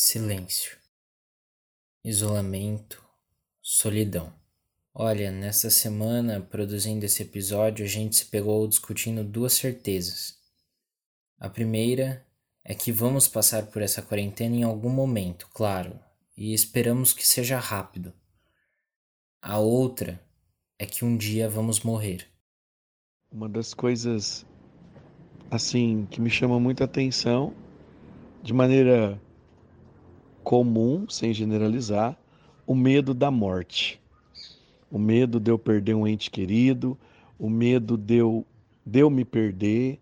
silêncio, isolamento, solidão. Olha, nessa semana, produzindo esse episódio, a gente se pegou discutindo duas certezas. A primeira é que vamos passar por essa quarentena em algum momento, claro, e esperamos que seja rápido. A outra é que um dia vamos morrer. Uma das coisas assim que me chama muita atenção, de maneira comum, sem generalizar, o medo da morte o medo de eu perder um ente querido, o medo de eu, de eu me perder.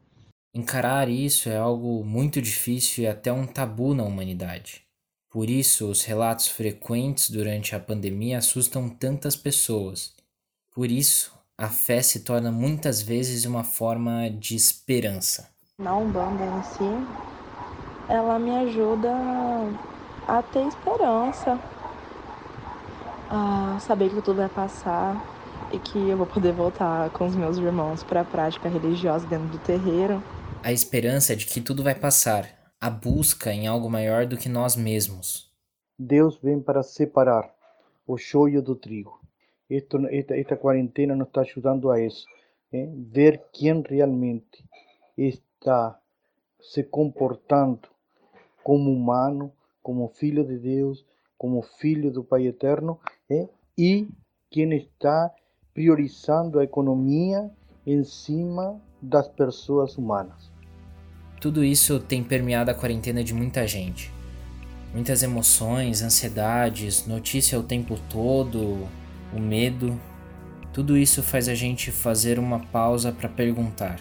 Encarar isso é algo muito difícil e até um tabu na humanidade. Por isso, os relatos frequentes durante a pandemia assustam tantas pessoas. Por isso, a fé se torna muitas vezes uma forma de esperança. Na Umbanda em si, ela me ajuda a ter esperança, a saber que tudo vai passar e que eu vou poder voltar com os meus irmãos para a prática religiosa dentro do terreiro. A esperança de que tudo vai passar, a busca em algo maior do que nós mesmos. Deus vem para separar o joio do trigo. Esto, esta, esta quarentena nos está ajudando a isso. ¿eh? Ver quem realmente está se comportando como humano, como filho de Deus, como filho do Pai Eterno ¿eh? y quien está priorizando a economia em cima das pessoas humanas. Tudo isso tem permeado a quarentena de muita gente. Muitas emoções, ansiedades, notícia o tempo todo, o medo. Tudo isso faz a gente fazer uma pausa para perguntar: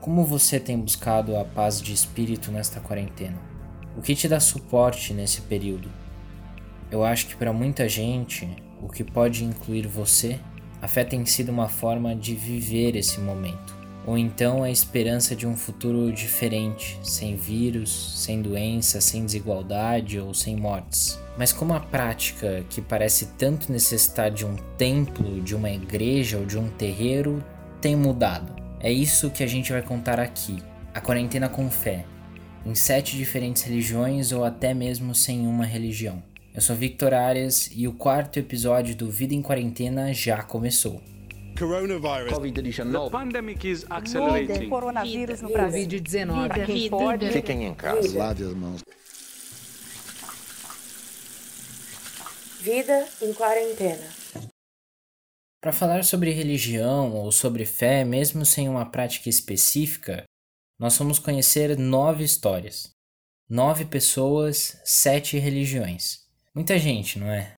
como você tem buscado a paz de espírito nesta quarentena? O que te dá suporte nesse período? Eu acho que para muita gente, o que pode incluir você, a fé tem sido uma forma de viver esse momento. Ou então a esperança de um futuro diferente, sem vírus, sem doença, sem desigualdade ou sem mortes. Mas como a prática, que parece tanto necessitar de um templo, de uma igreja ou de um terreiro, tem mudado. É isso que a gente vai contar aqui. A quarentena com fé, em sete diferentes religiões ou até mesmo sem uma religião. Eu sou Victor Arias e o quarto episódio do Vida em Quarentena já começou. Coronavirus. COVID-19. pandemic is accelerating. Coronavírus no Brasil. Covid-19. Para quem pode. Fiquem em casa. Lave as mãos. Vida em quarentena. Para falar sobre religião ou sobre fé, mesmo sem uma prática específica, nós vamos conhecer nove histórias. Nove pessoas, sete religiões. Muita gente, não é?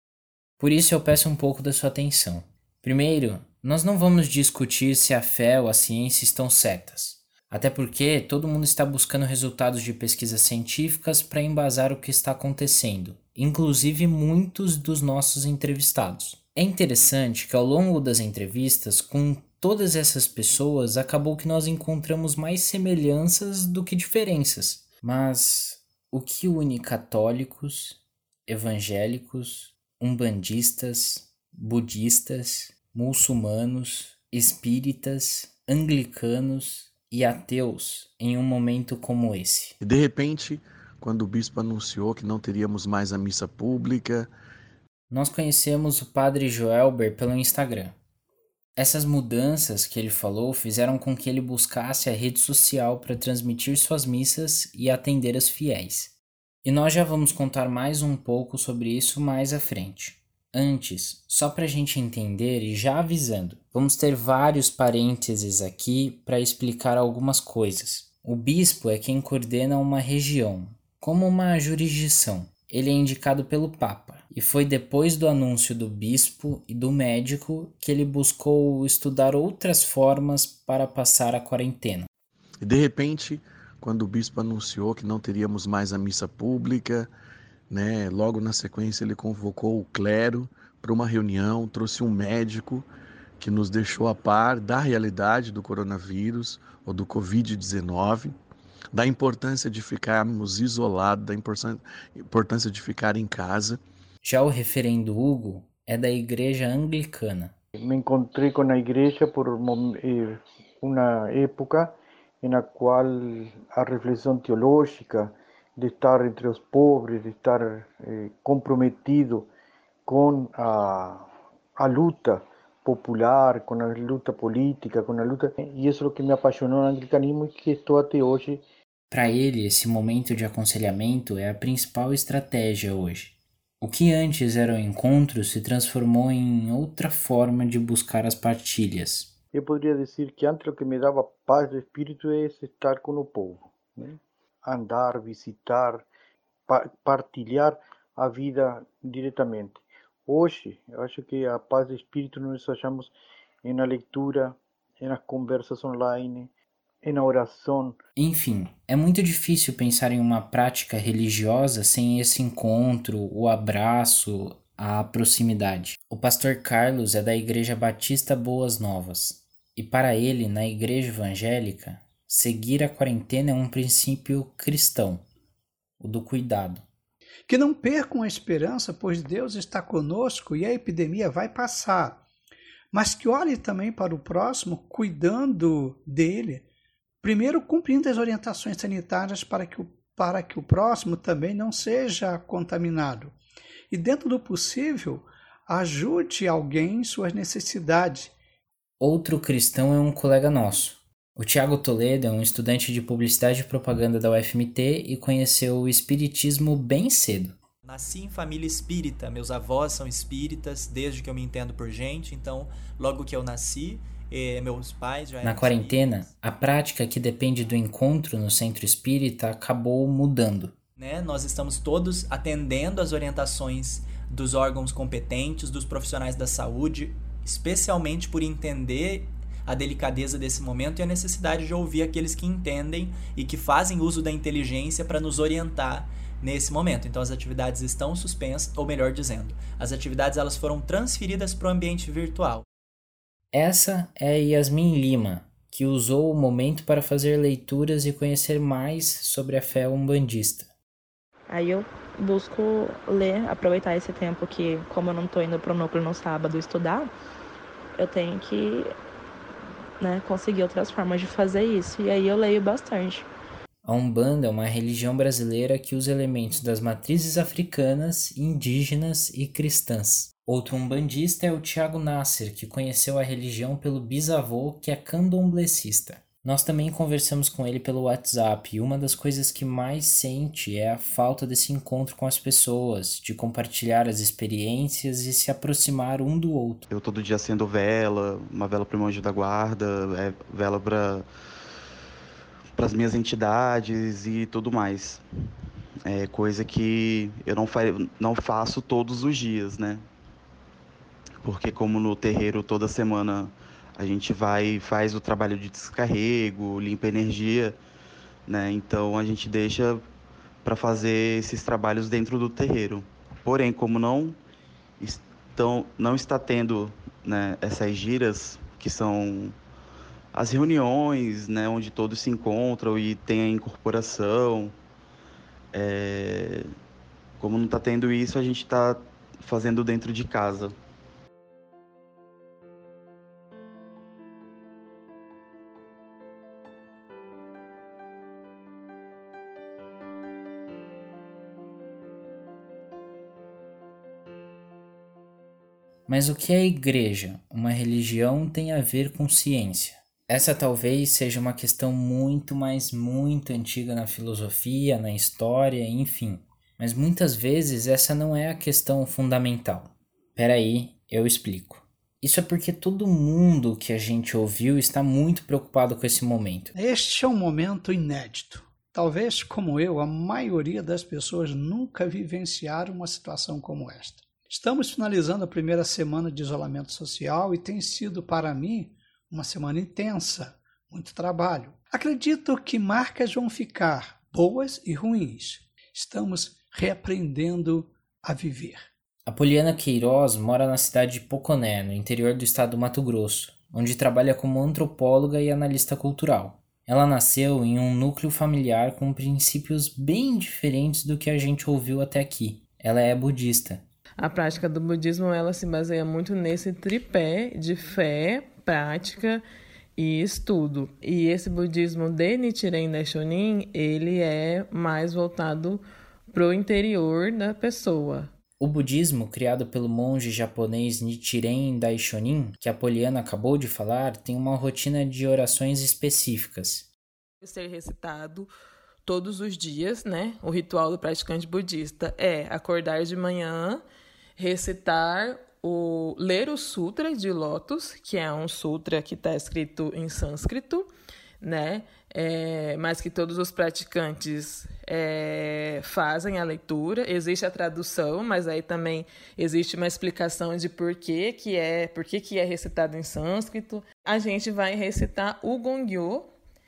Por isso eu peço um pouco da sua atenção. Primeiro, nós não vamos discutir se a fé ou a ciência estão certas. Até porque todo mundo está buscando resultados de pesquisas científicas para embasar o que está acontecendo, inclusive muitos dos nossos entrevistados. É interessante que ao longo das entrevistas com todas essas pessoas acabou que nós encontramos mais semelhanças do que diferenças. Mas o que une católicos, evangélicos, umbandistas, budistas, muçulmanos, espíritas, anglicanos e ateus em um momento como esse. E de repente, quando o bispo anunciou que não teríamos mais a missa pública, nós conhecemos o padre Joelber pelo Instagram. Essas mudanças que ele falou fizeram com que ele buscasse a rede social para transmitir suas missas e atender os fiéis. E nós já vamos contar mais um pouco sobre isso mais à frente. Antes, só para a gente entender e já avisando, vamos ter vários parênteses aqui para explicar algumas coisas. O bispo é quem coordena uma região, como uma jurisdição. Ele é indicado pelo Papa, e foi depois do anúncio do bispo e do médico que ele buscou estudar outras formas para passar a quarentena. E de repente, quando o bispo anunciou que não teríamos mais a missa pública, né? Logo na sequência ele convocou o clero para uma reunião, trouxe um médico que nos deixou a par da realidade do coronavírus ou do COVID-19, da importância de ficarmos isolados, da importância de ficar em casa. Já o referendo Hugo é da igreja anglicana. Me encontrei com a igreja por uma época na qual a reflexão teológica de estar entre os pobres, de estar eh, comprometido com a, a luta popular, com a luta política, com a luta. E isso é o que me apaixonou no anglicanismo e que estou até hoje. Para ele, esse momento de aconselhamento é a principal estratégia hoje. O que antes era o encontro se transformou em outra forma de buscar as partilhas. Eu poderia dizer que antes o que me dava paz de espírito é estar com o povo, né? andar, visitar, partilhar a vida diretamente. Hoje, eu acho que a paz de espírito nós achamos na leitura, nas conversas online. Enfim, é muito difícil pensar em uma prática religiosa sem esse encontro, o abraço, a proximidade. O pastor Carlos é da Igreja Batista Boas Novas, e para ele, na Igreja Evangélica, seguir a quarentena é um princípio cristão, o do cuidado. Que não percam a esperança, pois Deus está conosco e a epidemia vai passar. Mas que olhem também para o próximo, cuidando dele, primeiro cumprindo as orientações sanitárias para que o, para que o próximo também não seja contaminado. E dentro do possível, ajude alguém em suas necessidades. Outro cristão é um colega nosso. O Tiago Toledo é um estudante de publicidade e propaganda da UFMT e conheceu o espiritismo bem cedo. Nasci em família espírita, meus avós são espíritas desde que eu me entendo por gente, então logo que eu nasci, eh, meus pais já Na quarentena, a prática que depende do encontro no centro espírita acabou mudando. Né? Nós estamos todos atendendo as orientações dos órgãos competentes, dos profissionais da saúde, especialmente por entender a delicadeza desse momento e a necessidade de ouvir aqueles que entendem e que fazem uso da inteligência para nos orientar nesse momento. Então as atividades estão suspensas, ou melhor dizendo, as atividades elas foram transferidas para o ambiente virtual. Essa é Yasmin Lima, que usou o momento para fazer leituras e conhecer mais sobre a fé umbandista. Aí eu busco ler, aproveitar esse tempo que, como eu não estou indo para o núcleo no sábado estudar, eu tenho que né, conseguir outras formas de fazer isso. E aí eu leio bastante. A Umbanda é uma religião brasileira que usa elementos das matrizes africanas, indígenas e cristãs. Outro umbandista é o Tiago Nasser, que conheceu a religião pelo bisavô, que é candomblessista. Nós também conversamos com ele pelo WhatsApp e uma das coisas que mais sente é a falta desse encontro com as pessoas, de compartilhar as experiências e se aproximar um do outro. Eu todo dia acendo vela, uma vela para o meu anjo da guarda, é, vela para para as minhas entidades e tudo mais. É coisa que eu não, fa não faço todos os dias, né? Porque como no terreiro toda semana a gente vai faz o trabalho de descarrego, limpa energia, né? Então a gente deixa para fazer esses trabalhos dentro do terreiro. Porém, como não estão não está tendo, né, essas giras que são as reuniões, né, onde todos se encontram e tem a incorporação, é... como não está tendo isso, a gente está fazendo dentro de casa. Mas o que é igreja, uma religião, tem a ver com ciência? Essa talvez seja uma questão muito, mas muito antiga na filosofia, na história, enfim. Mas muitas vezes essa não é a questão fundamental. Peraí, eu explico. Isso é porque todo mundo que a gente ouviu está muito preocupado com esse momento. Este é um momento inédito. Talvez, como eu, a maioria das pessoas nunca vivenciaram uma situação como esta. Estamos finalizando a primeira semana de isolamento social e tem sido para mim uma semana intensa, muito trabalho. Acredito que marcas vão ficar boas e ruins. Estamos reaprendendo a viver. A Poliana Queiroz mora na cidade de Poconé, no interior do estado do Mato Grosso, onde trabalha como antropóloga e analista cultural. Ela nasceu em um núcleo familiar com princípios bem diferentes do que a gente ouviu até aqui. Ela é budista a prática do budismo ela se baseia muito nesse tripé de fé, prática e estudo. E esse budismo de Nichiren Daishonin, ele é mais voltado para o interior da pessoa. O budismo, criado pelo monge japonês Nichiren Daishonin, que a Poliana acabou de falar, tem uma rotina de orações específicas. Ser recitado todos os dias, né? O ritual do praticante budista é acordar de manhã, recitar o ler o Sutra de Lotus, que é um sutra que está escrito em sânscrito, né? É, mas que todos os praticantes é, fazem a leitura. Existe a tradução, mas aí também existe uma explicação de por que, que é, por que, que é recitado em sânscrito. A gente vai recitar o Gongyo,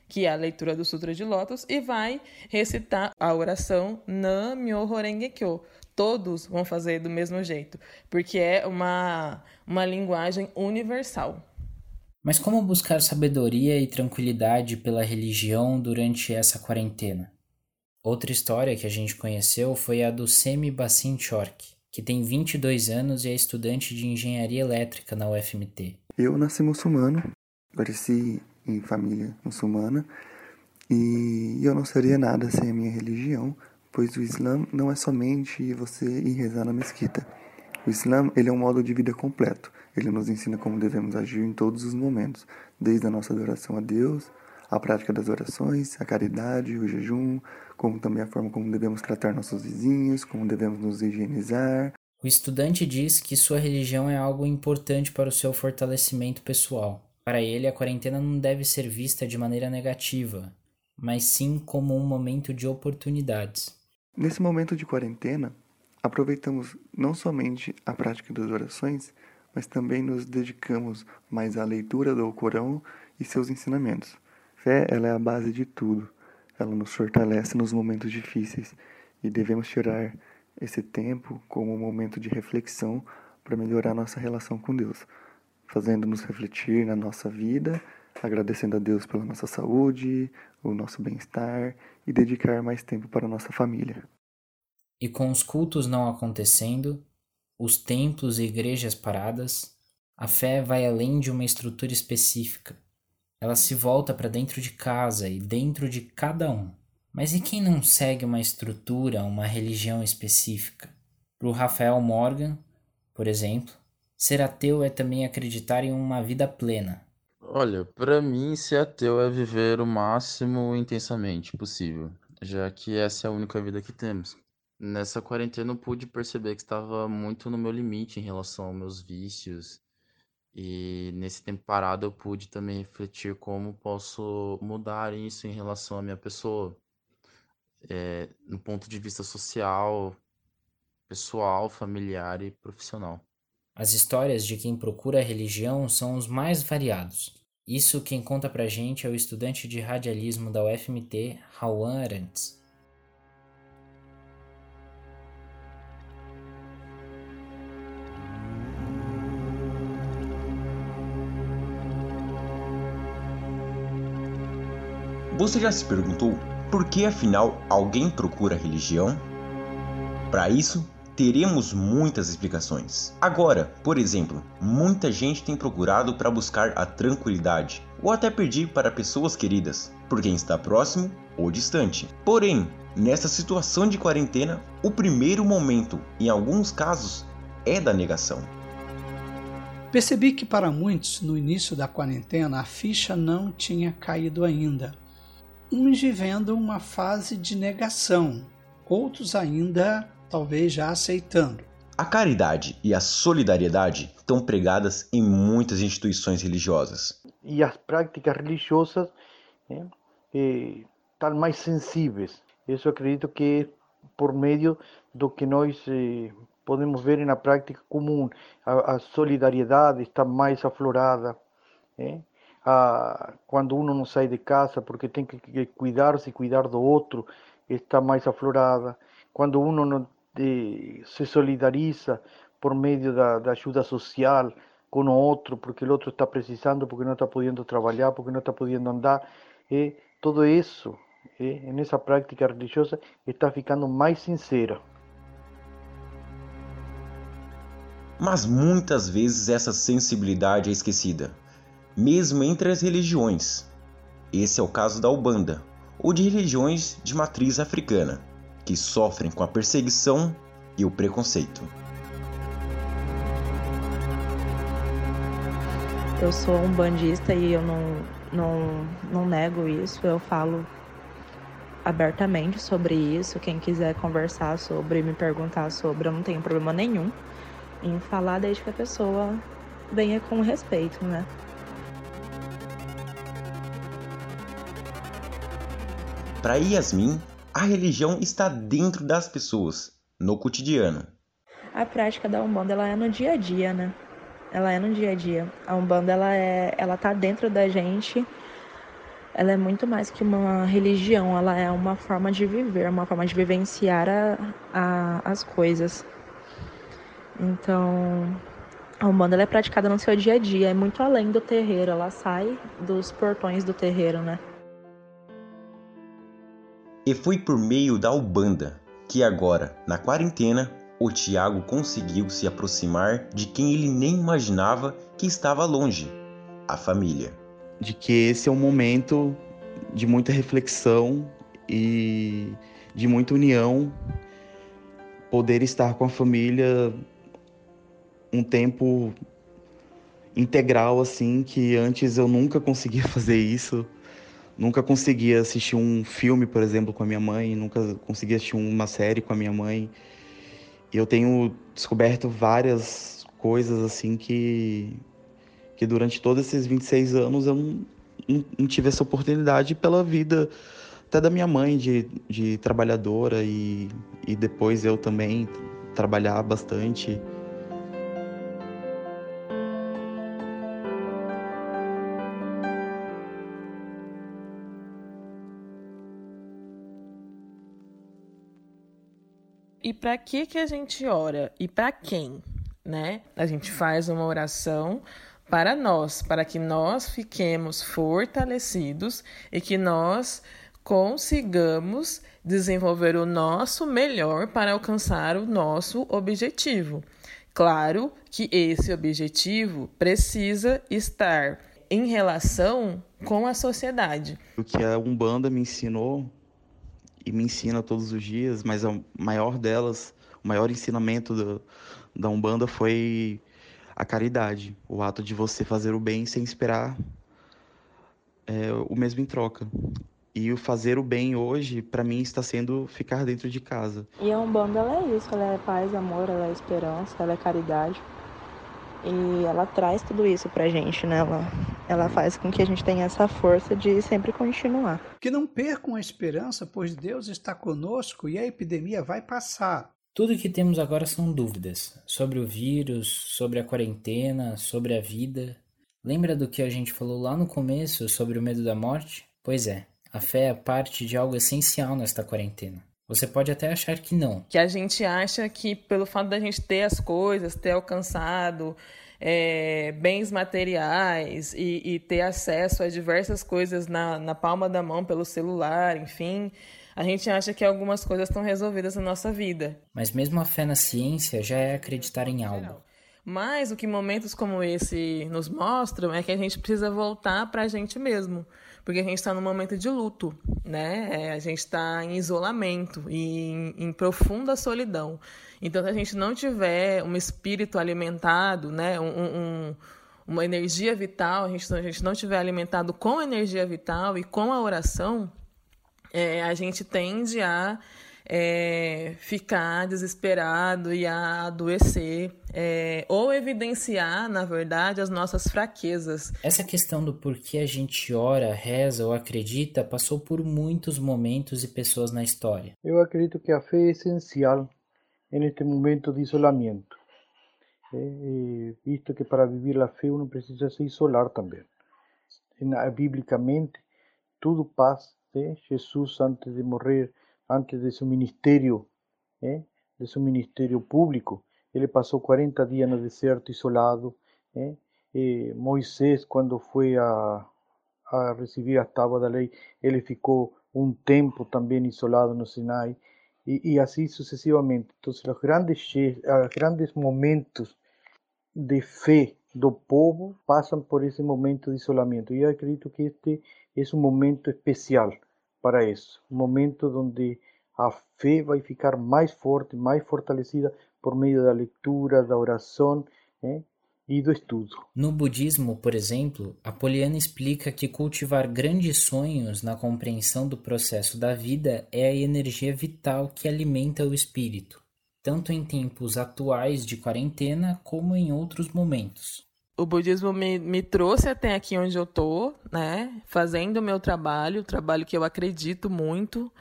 que é a leitura do Sutra de Lotus, e vai recitar a oração Nam-myoho Renge-kyo, todos vão fazer do mesmo jeito, porque é uma, uma linguagem universal. Mas como buscar sabedoria e tranquilidade pela religião durante essa quarentena? Outra história que a gente conheceu foi a do Semi Bassin Chork, que tem 22 anos e é estudante de engenharia elétrica na UFMT. Eu nasci muçulmano, cresci em família muçulmana e eu não seria nada sem a minha religião, pois o Islã não é somente você ir rezar na mesquita. O Islã ele é um modo de vida completo. Ele nos ensina como devemos agir em todos os momentos, desde a nossa adoração a Deus, a prática das orações, a caridade, o jejum, como também a forma como devemos tratar nossos vizinhos, como devemos nos higienizar. O estudante diz que sua religião é algo importante para o seu fortalecimento pessoal. Para ele, a quarentena não deve ser vista de maneira negativa, mas sim como um momento de oportunidades. Nesse momento de quarentena, aproveitamos não somente a prática das orações, mas também nos dedicamos mais à leitura do Corão e seus ensinamentos. Fé, ela é a base de tudo. Ela nos fortalece nos momentos difíceis e devemos tirar esse tempo como um momento de reflexão para melhorar nossa relação com Deus, fazendo-nos refletir na nossa vida, agradecendo a Deus pela nossa saúde, o nosso bem-estar e dedicar mais tempo para a nossa família. E com os cultos não acontecendo, os templos e igrejas paradas, a fé vai além de uma estrutura específica. Ela se volta para dentro de casa e dentro de cada um. Mas e quem não segue uma estrutura, uma religião específica? Para o Rafael Morgan, por exemplo, ser ateu é também acreditar em uma vida plena, Olha, pra mim, ser ateu é viver o máximo intensamente possível, já que essa é a única vida que temos. Nessa quarentena eu pude perceber que estava muito no meu limite em relação aos meus vícios, e nesse tempo parado eu pude também refletir como posso mudar isso em relação à minha pessoa, é, no ponto de vista social, pessoal, familiar e profissional. As histórias de quem procura a religião são os mais variados. Isso quem conta pra gente é o estudante de radialismo da UFMT, Rawan Arantes. Você já se perguntou por que afinal alguém procura religião? Para isso, teremos muitas explicações. Agora, por exemplo, muita gente tem procurado para buscar a tranquilidade ou até pedir para pessoas queridas, por quem está próximo ou distante. Porém, nessa situação de quarentena, o primeiro momento, em alguns casos, é da negação. Percebi que para muitos, no início da quarentena, a ficha não tinha caído ainda. Uns vivendo uma fase de negação, outros ainda talvez já aceitando. A caridade e a solidariedade estão pregadas em muitas instituições religiosas. E as práticas religiosas né, eh, estão mais sensíveis. Isso acredito que é por meio do que nós eh, podemos ver na prática comum. A, a solidariedade está mais aflorada. Né? A, quando uno não sai de casa porque tem que cuidar-se e cuidar do outro, está mais aflorada. Quando uno não de, se solidariza por meio da, da ajuda social com o outro, porque o outro está precisando, porque não está podendo trabalhar, porque não está podendo andar. E tudo isso, e, nessa prática religiosa, está ficando mais sincera. Mas muitas vezes essa sensibilidade é esquecida. mesmo entre as religiões. Esse é o caso da Ubanda, ou de religiões de matriz africana, que sofrem com a perseguição e o preconceito. Eu sou um bandista e eu não, não, não nego isso, eu falo abertamente sobre isso. Quem quiser conversar sobre, me perguntar sobre, eu não tenho problema nenhum em falar desde que a pessoa venha com respeito, né? Para Yasmin, a religião está dentro das pessoas, no cotidiano. A prática da Umbanda ela é no dia a dia, né? Ela é no dia a dia. A Umbanda ela é, ela tá dentro da gente. Ela é muito mais que uma religião, ela é uma forma de viver, uma forma de vivenciar a, a, as coisas. Então, a Umbanda ela é praticada no seu dia a dia, é muito além do terreiro, ela sai dos portões do terreiro, né? E foi por meio da Ubanda que agora, na quarentena, o Tiago conseguiu se aproximar de quem ele nem imaginava que estava longe a família. De que esse é um momento de muita reflexão e de muita união, poder estar com a família um tempo integral assim que antes eu nunca conseguia fazer isso. Nunca conseguia assistir um filme, por exemplo, com a minha mãe, nunca conseguia assistir uma série com a minha mãe. E eu tenho descoberto várias coisas assim que que durante todos esses 26 anos eu não, não, não tive essa oportunidade pela vida até da minha mãe de, de trabalhadora e, e depois eu também trabalhar bastante. E para que que a gente ora? E para quem, né? A gente faz uma oração para nós, para que nós fiquemos fortalecidos e que nós consigamos desenvolver o nosso melhor para alcançar o nosso objetivo. Claro que esse objetivo precisa estar em relação com a sociedade. O que a Umbanda me ensinou e me ensina todos os dias, mas a maior delas, o maior ensinamento do, da Umbanda foi a caridade, o ato de você fazer o bem sem esperar é, o mesmo em troca. E o fazer o bem hoje, para mim, está sendo ficar dentro de casa. E a Umbanda, ela é isso, ela é paz, amor, ela é esperança, ela é caridade. E ela traz tudo isso pra gente, né? Ela, ela faz com que a gente tenha essa força de sempre continuar. Que não percam a esperança, pois Deus está conosco e a epidemia vai passar. Tudo que temos agora são dúvidas sobre o vírus, sobre a quarentena, sobre a vida. Lembra do que a gente falou lá no começo sobre o medo da morte? Pois é, a fé é parte de algo essencial nesta quarentena. Você pode até achar que não. Que a gente acha que pelo fato da gente ter as coisas, ter alcançado é, bens materiais e, e, ter acesso a diversas coisas na, na palma da mão pelo celular, enfim, a gente acha que algumas coisas estão resolvidas na nossa vida. Mas mesmo a fé na ciência já é acreditar em algo. Mas o que momentos como esse nos mostram é que a gente precisa voltar para a gente mesmo porque a gente está num momento de luto, né? É, a gente está em isolamento e em, em, profunda solidão. Então, se a gente não tiver um espírito alimentado, né? Um, um, uma energia vital, a gente, a gente não tiver alimentado com energia vital e com a oração, é, a gente tende a é, ficar desesperado e a adoecer, é, ou evidenciar, na verdade, as nossas fraquezas. Essa questão do porquê a gente ora, reza ou acredita passou por muitos momentos e pessoas na história. Eu acredito que a fé é essencial neste momento de isolamento, é, visto que para viver a fé uno precisa se isolar também. Bíblicamente, tudo passa. Jesus, antes de morrer, antes de su ministerio, ¿eh? de su ministerio público. Él pasó 40 días en el desierto isolado. ¿eh? Eh, Moisés, cuando fue a, a recibir a tábua da ley, él ficou un tiempo también isolado no Sinai. Y así sucesivamente. Entonces, los grandes, los grandes momentos de fe do povo passam por esse momento de isolamento. E eu acredito que este é um momento especial para isso, um momento onde a fé vai ficar mais forte, mais fortalecida por meio da leitura, da oração né, e do estudo. No budismo, por exemplo, Apoliana explica que cultivar grandes sonhos na compreensão do processo da vida é a energia vital que alimenta o espírito, tanto em tempos atuais de quarentena como em outros momentos. O budismo me, me trouxe até aqui onde eu tô, né? Fazendo o meu trabalho, o trabalho que eu acredito muito.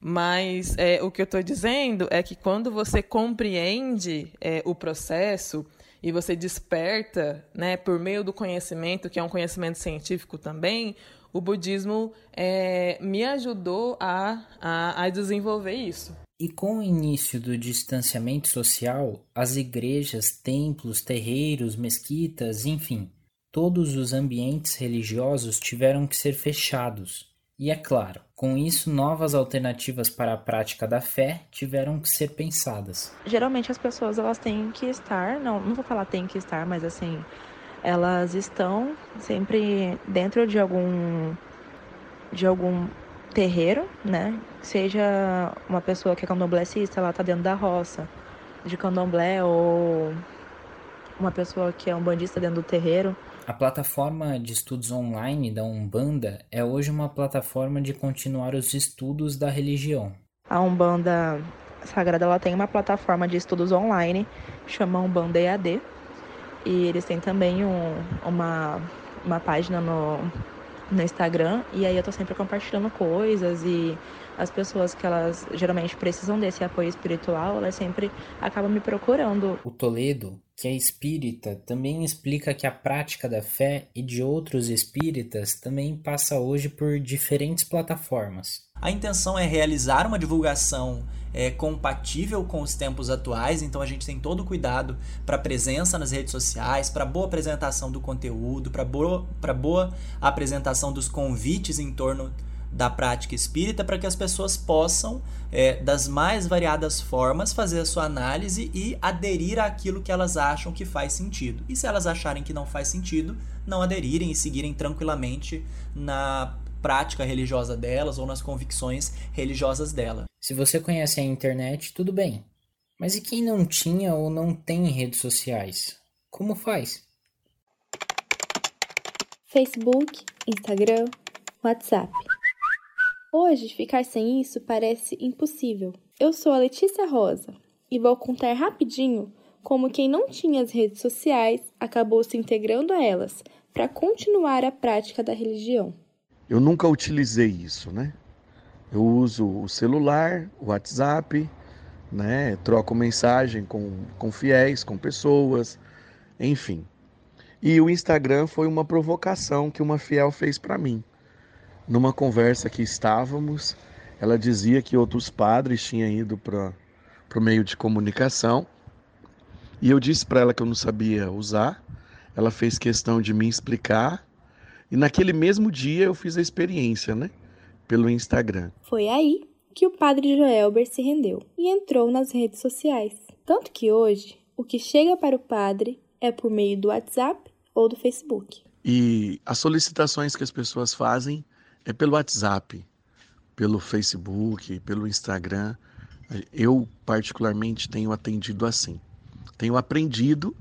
Mas é, o que eu estou dizendo é que quando você compreende é, o processo e você desperta, né, por meio do conhecimento, que é um conhecimento científico também, o budismo é, me ajudou a, a, a desenvolver isso. E com o início do distanciamento social, as igrejas, templos, terreiros, mesquitas, enfim, todos os ambientes religiosos tiveram que ser fechados. E é claro, com isso novas alternativas para a prática da fé tiveram que ser pensadas. Geralmente as pessoas elas têm que estar, não, não vou falar tem que estar, mas assim, elas estão sempre dentro de algum de algum terreiro, né? Seja uma pessoa que é candomblessista, ela tá dentro da roça de candomblé ou uma pessoa que é um bandista dentro do terreiro. A plataforma de estudos online da Umbanda é hoje uma plataforma de continuar os estudos da religião. A Umbanda Sagrada ela tem uma plataforma de estudos online, chama Umbanda EAD, e eles têm também um, uma, uma página no, no Instagram, e aí eu tô sempre compartilhando coisas e as pessoas que elas geralmente precisam desse apoio espiritual, elas sempre acabam me procurando. O Toledo, que é espírita, também explica que a prática da fé e de outros espíritas também passa hoje por diferentes plataformas. A intenção é realizar uma divulgação é, compatível com os tempos atuais, então a gente tem todo o cuidado para presença nas redes sociais, para boa apresentação do conteúdo, para boa, boa apresentação dos convites em torno da prática espírita para que as pessoas possam, é, das mais variadas formas, fazer a sua análise e aderir àquilo que elas acham que faz sentido. E se elas acharem que não faz sentido, não aderirem e seguirem tranquilamente na prática religiosa delas ou nas convicções religiosas dela. Se você conhece a internet, tudo bem. Mas e quem não tinha ou não tem redes sociais? Como faz? Facebook, Instagram, WhatsApp. Hoje, ficar sem isso parece impossível. Eu sou a Letícia Rosa e vou contar rapidinho como quem não tinha as redes sociais acabou se integrando a elas para continuar a prática da religião. Eu nunca utilizei isso, né? Eu uso o celular, o WhatsApp, né? Troco mensagem com, com fiéis, com pessoas, enfim. E o Instagram foi uma provocação que uma fiel fez para mim numa conversa que estávamos, ela dizia que outros padres tinham ido para o meio de comunicação e eu disse para ela que eu não sabia usar. Ela fez questão de me explicar e naquele mesmo dia eu fiz a experiência, né? Pelo Instagram. Foi aí que o padre Joelber se rendeu e entrou nas redes sociais. Tanto que hoje o que chega para o padre é por meio do WhatsApp ou do Facebook. E as solicitações que as pessoas fazem é pelo WhatsApp, pelo Facebook, pelo Instagram. Eu, particularmente, tenho atendido assim. Tenho aprendido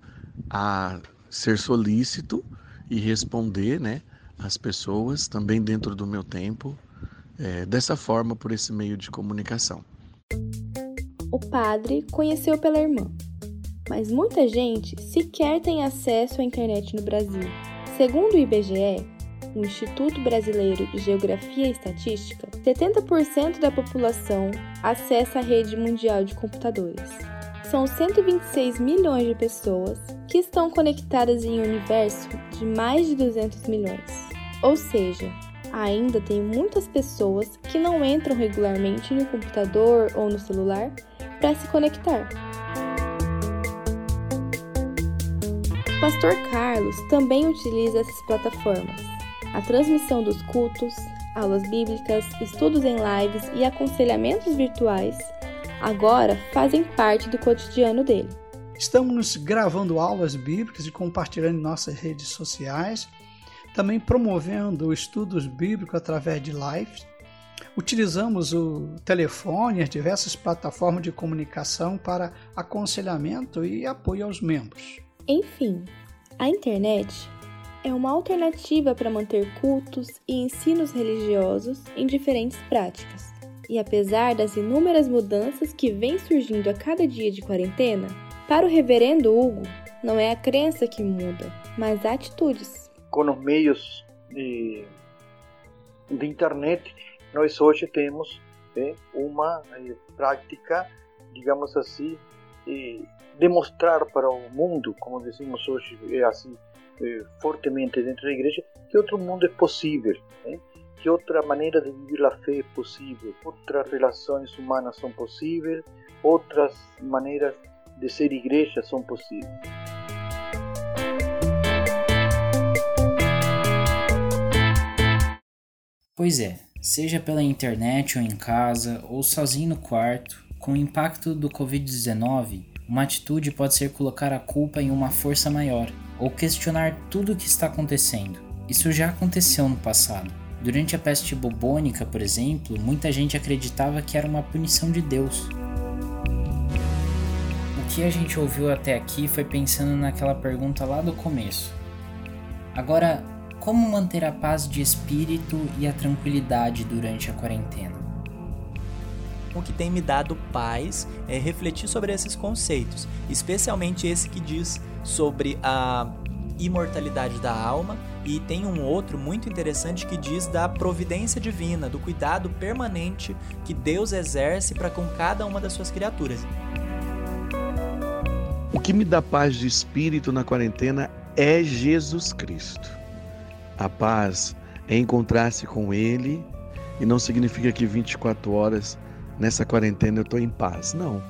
a ser solícito e responder né, às pessoas, também dentro do meu tempo, é, dessa forma, por esse meio de comunicação. O padre conheceu pela irmã, mas muita gente sequer tem acesso à internet no Brasil. Segundo o IBGE, o Instituto Brasileiro de Geografia e Estatística, 70% da população acessa a rede mundial de computadores. São 126 milhões de pessoas que estão conectadas em um universo de mais de 200 milhões. Ou seja, ainda tem muitas pessoas que não entram regularmente no computador ou no celular para se conectar. O pastor Carlos também utiliza essas plataformas a transmissão dos cultos, aulas bíblicas, estudos em lives e aconselhamentos virtuais agora fazem parte do cotidiano dele. Estamos gravando aulas bíblicas e compartilhando em nossas redes sociais, também promovendo estudos bíblicos através de lives. Utilizamos o telefone e as diversas plataformas de comunicação para aconselhamento e apoio aos membros. Enfim, a internet é uma alternativa para manter cultos e ensinos religiosos em diferentes práticas. E apesar das inúmeras mudanças que vêm surgindo a cada dia de quarentena, para o reverendo Hugo, não é a crença que muda, mas atitudes. Com os meios de, de internet, nós hoje temos né, uma eh, prática, digamos assim, eh, demonstrar para o mundo, como dizemos hoje, é assim, eh, fortemente dentro da igreja, que outro mundo é possível, né? Que outra maneira de viver a fé é possível, outras relações humanas são possíveis, outras maneiras de ser igreja são possíveis. Pois é, seja pela internet ou em casa, ou sozinho no quarto, com o impacto do Covid-19, uma atitude pode ser colocar a culpa em uma força maior, ou questionar tudo o que está acontecendo. Isso já aconteceu no passado. Durante a peste bubônica, por exemplo, muita gente acreditava que era uma punição de Deus que a gente ouviu até aqui foi pensando naquela pergunta lá do começo. Agora, como manter a paz de espírito e a tranquilidade durante a quarentena? O que tem me dado paz é refletir sobre esses conceitos, especialmente esse que diz sobre a imortalidade da alma e tem um outro muito interessante que diz da providência divina, do cuidado permanente que Deus exerce para com cada uma das suas criaturas. O que me dá paz de espírito na quarentena é Jesus Cristo. A paz é encontrar-se com Ele e não significa que 24 horas nessa quarentena eu estou em paz. Não.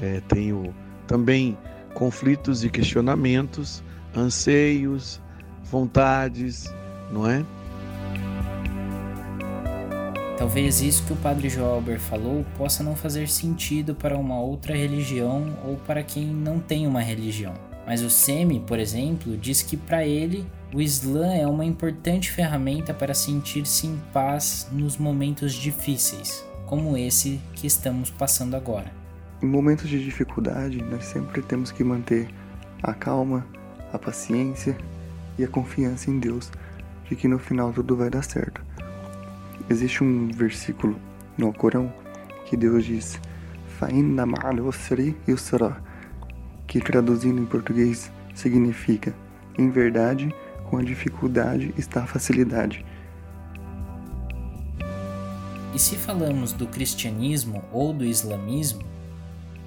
É, tenho também conflitos e questionamentos, anseios, vontades, não é? Talvez isso que o padre Joelber falou possa não fazer sentido para uma outra religião ou para quem não tem uma religião. Mas o Semi, por exemplo, diz que para ele o Islã é uma importante ferramenta para sentir-se em paz nos momentos difíceis, como esse que estamos passando agora. Em momentos de dificuldade, nós sempre temos que manter a calma, a paciência e a confiança em Deus de que no final tudo vai dar certo. Existe um versículo no Corão que Deus diz: que traduzindo em português significa: em verdade, com a dificuldade está a facilidade. E se falamos do cristianismo ou do islamismo,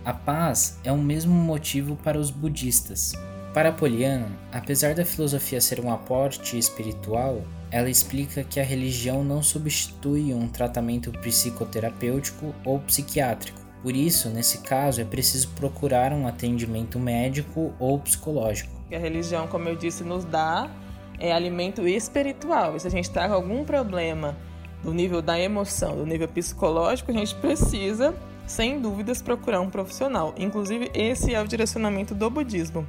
a paz é o mesmo motivo para os budistas. Para Poliana, apesar da filosofia ser um aporte espiritual, ela explica que a religião não substitui um tratamento psicoterapêutico ou psiquiátrico. Por isso, nesse caso, é preciso procurar um atendimento médico ou psicológico. A religião, como eu disse, nos dá é alimento espiritual. E se a gente está com algum problema do nível da emoção, do nível psicológico, a gente precisa, sem dúvidas, procurar um profissional. Inclusive, esse é o direcionamento do budismo.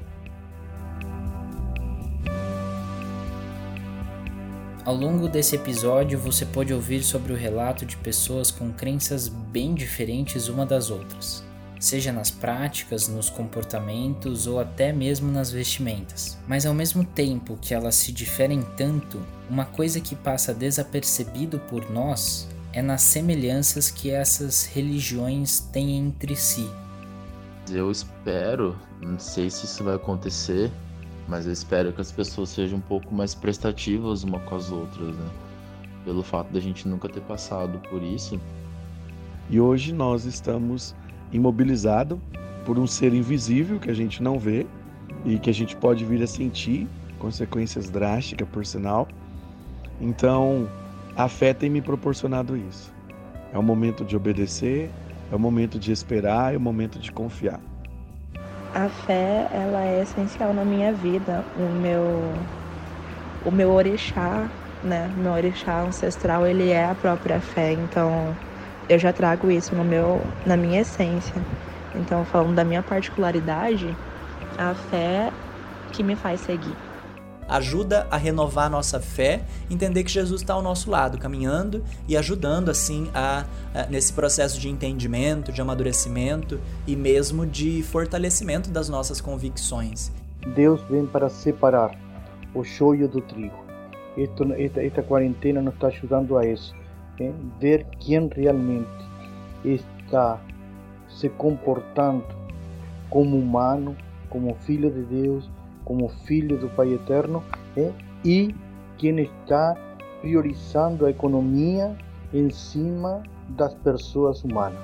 Ao longo desse episódio, você pode ouvir sobre o relato de pessoas com crenças bem diferentes uma das outras, seja nas práticas, nos comportamentos ou até mesmo nas vestimentas. Mas ao mesmo tempo que elas se diferem tanto, uma coisa que passa desapercebido por nós é nas semelhanças que essas religiões têm entre si. Eu espero, não sei se isso vai acontecer, mas eu espero que as pessoas sejam um pouco mais prestativas uma com as outras, né? Pelo fato da gente nunca ter passado por isso. E hoje nós estamos imobilizados por um ser invisível que a gente não vê e que a gente pode vir a sentir consequências drásticas, por sinal. Então, a fé tem me proporcionado isso. É o momento de obedecer, é o momento de esperar, é o momento de confiar a fé ela é essencial na minha vida. O meu o meu orixá, né? Meu orixá ancestral, ele é a própria fé. Então, eu já trago isso no meu na minha essência. Então, falando da minha particularidade, a fé que me faz seguir. Ajuda a renovar a nossa fé, entender que Jesus está ao nosso lado, caminhando e ajudando assim a, a, nesse processo de entendimento, de amadurecimento e mesmo de fortalecimento das nossas convicções. Deus vem para separar o joio do trigo. Esta, esta quarentena nos está ajudando a isso. ¿eh? Ver quem realmente está se comportando como humano, como filho de Deus, como filho do Pai Eterno ¿eh? e quem está priorizando a economia em cima das pessoas humanas.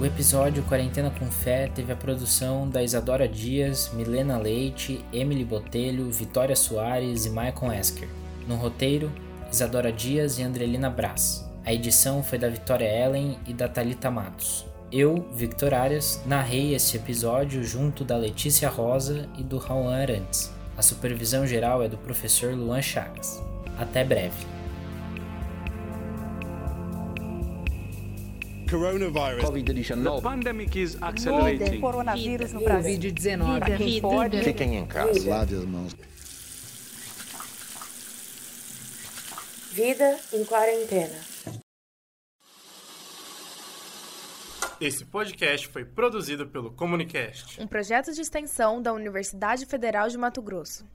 O episódio Quarentena com Fé teve a produção da Isadora Dias, Milena Leite, Emily Botelho, Vitória Soares e Michael Esker. No roteiro, Isadora Dias e Andrelina Brás. A edição foi da Vitória Ellen e da Talita Matos. Eu, Victor Arias, narrei esse episódio junto da Letícia Rosa e do Raul Arantes. A supervisão geral é do professor Luan Chagas. Até breve. Coronavirus. COVID-19. The pandemic is accelerating. Coronavírus no Brasil. Covid-19. Para quem pode. Fiquem em casa. Lave as mãos. Vida em quarentena. Esse podcast foi produzido pelo Comunicast, um projeto de extensão da Universidade Federal de Mato Grosso.